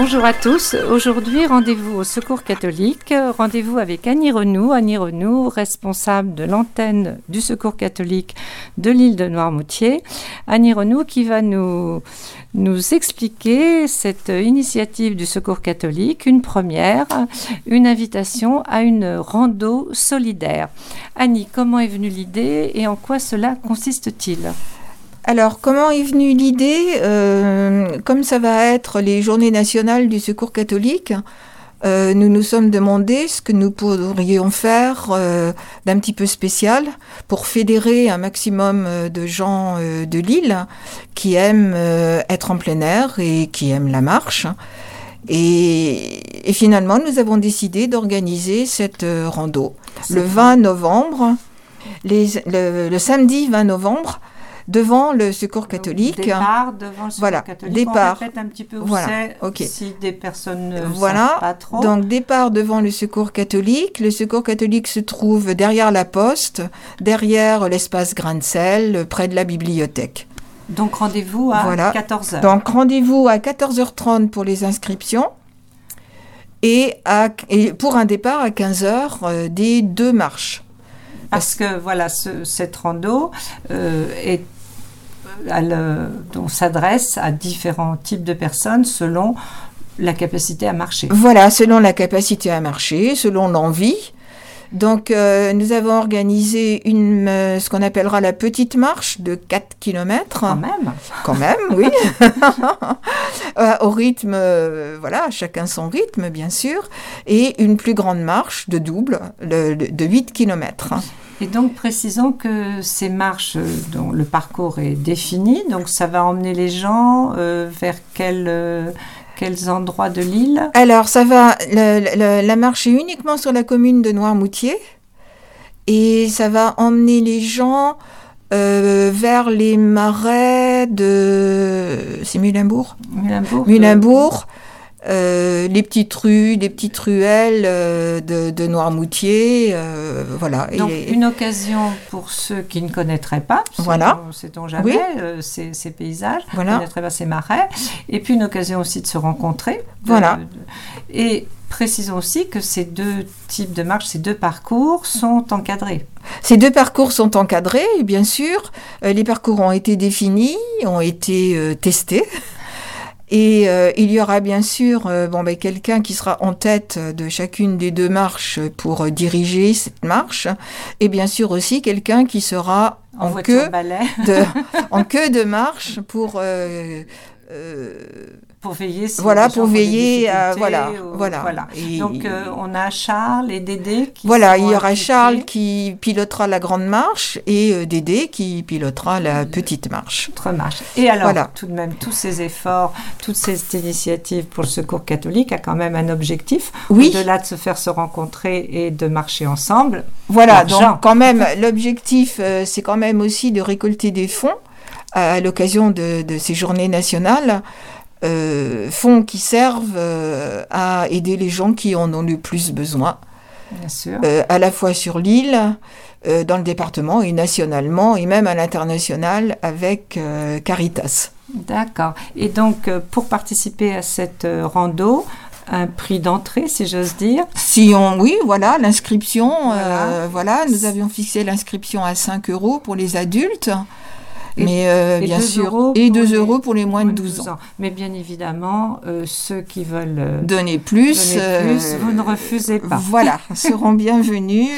Bonjour à tous. Aujourd'hui, rendez-vous au Secours catholique. Rendez-vous avec Annie Renou. Annie Renou, responsable de l'antenne du Secours catholique de l'île de Noirmoutier. Annie Renou qui va nous, nous expliquer cette initiative du Secours catholique, une première, une invitation à une rando solidaire. Annie, comment est venue l'idée et en quoi cela consiste-t-il? Alors, comment est venue l'idée euh, Comme ça va être les journées nationales du secours catholique, euh, nous nous sommes demandé ce que nous pourrions faire euh, d'un petit peu spécial pour fédérer un maximum de gens de l'île qui aiment être en plein air et qui aiment la marche. Et, finalement, nous avons décidé d'organiser cette rando le 20 novembre, le, samedi 20 novembre, devant le Secours catholique. départ devant le Secours voilà, catholique. Départ. On un petit peu où voilà, c'est, si des personnes ne voilà. savent pas trop. Donc départ devant le Secours catholique. Le Secours catholique se trouve derrière la poste, derrière l'espace grain de sel, près de la bibliothèque. Donc rendez-vous à 14h. Donc rendez-vous à 14h30 pour les inscriptions et, à, et pour un départ à 15h euh, des deux marches. Parce que voilà, ce, cette rando euh, est on s'adresse à différents types de personnes selon la capacité à marcher. Voilà, selon la capacité à marcher, selon l'envie. Donc, euh, nous avons organisé une, euh, ce qu'on appellera la petite marche de 4 km. Quand même. Quand même, oui. Euh, au rythme, voilà, chacun son rythme, bien sûr. Et une plus grande marche de double de 8 km. Et donc précisons que ces marches dont le parcours est défini, donc ça va emmener les gens vers quel quels endroits de l'île? Alors, ça va. la marche est uniquement sur la commune de Noirmoutier. Et ça va emmener les gens euh, vers les marais de. C'est Mulimbourg Mulimbourg. Mulimbourg. Euh, les petites rues, les petites ruelles euh, de, Noirmoutier, euh, voilà. Donc une occasion pour ceux qui ne connaîtraient pas, voilà. sait-on jamais, ces, paysages, voilà. ne connaîtraient pas ces marais, et puis une occasion aussi de se rencontrer. voilà. et précisons aussi que ces deux types de marches, ces deux parcours sont encadrés. Ces deux parcours sont encadrés, bien sûr. les parcours ont été définis, ont été testés. Et euh, il y aura bien sûr euh, bon, ben, quelqu'un qui sera en tête de chacune des deux marches pour euh, diriger cette marche. Et bien sûr aussi quelqu'un qui sera en, queue, de, en queue de marche pour pour veiller voilà pour veiller à, voilà voilà, donc euh, on a Charles et Dédé qui voilà il y aura Charles qui pilotera la grande marche et euh, Dédé qui pilotera la petite marche. Marche. Et alors tout de même tous ces efforts toutes ces initiatives pour le secours catholique a quand même un objectif. Oui. au-delà de se faire se rencontrer et de marcher ensemble voilà donc quand même l'objectif euh, c'est quand même aussi de récolter des fonds à l'occasion de, de, ces journées nationales euh, fonds qui servent euh, à aider les gens qui en ont le plus besoin. Bien sûr. Euh, à la fois sur l'île, dans le département et nationalement, et même à l'international avec Caritas. D'accord. Et donc, pour participer à cette rando, un prix d'entrée, si j'ose dire? Si on, oui, voilà, l'inscription, voilà. voilà. nous avions fixé l'inscription à 5 euros pour les adultes. Mais euh, bien sûr, et 2 euros pour les moins de 12 ans. Mais bien évidemment, euh, ceux qui veulent euh, donner plus, vous ne refusez pas. Voilà, seront bienvenus,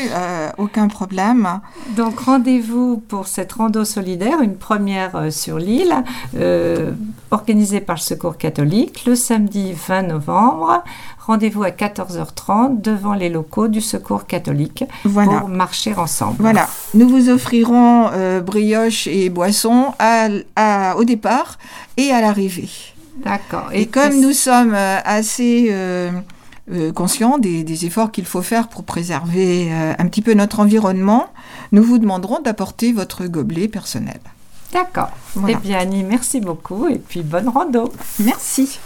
aucun problème. Donc rendez-vous pour cette rando solidaire, une première sur l'île, organisée par le Secours catholique, le samedi 20 novembre. Rendez-vous à 14h30 devant les locaux du Secours catholique pour marcher ensemble. Voilà, nous vous offrirons brioche et boissons à, au départ et à l'arrivée. D'accord. Et, comme nous sommes euh, assez euh, euh, conscients des, efforts qu'il faut faire pour préserver un petit peu notre environnement, nous vous demanderons d'apporter votre gobelet personnel. D'accord. Eh bien, Annie, merci beaucoup et puis bonne rando. Merci.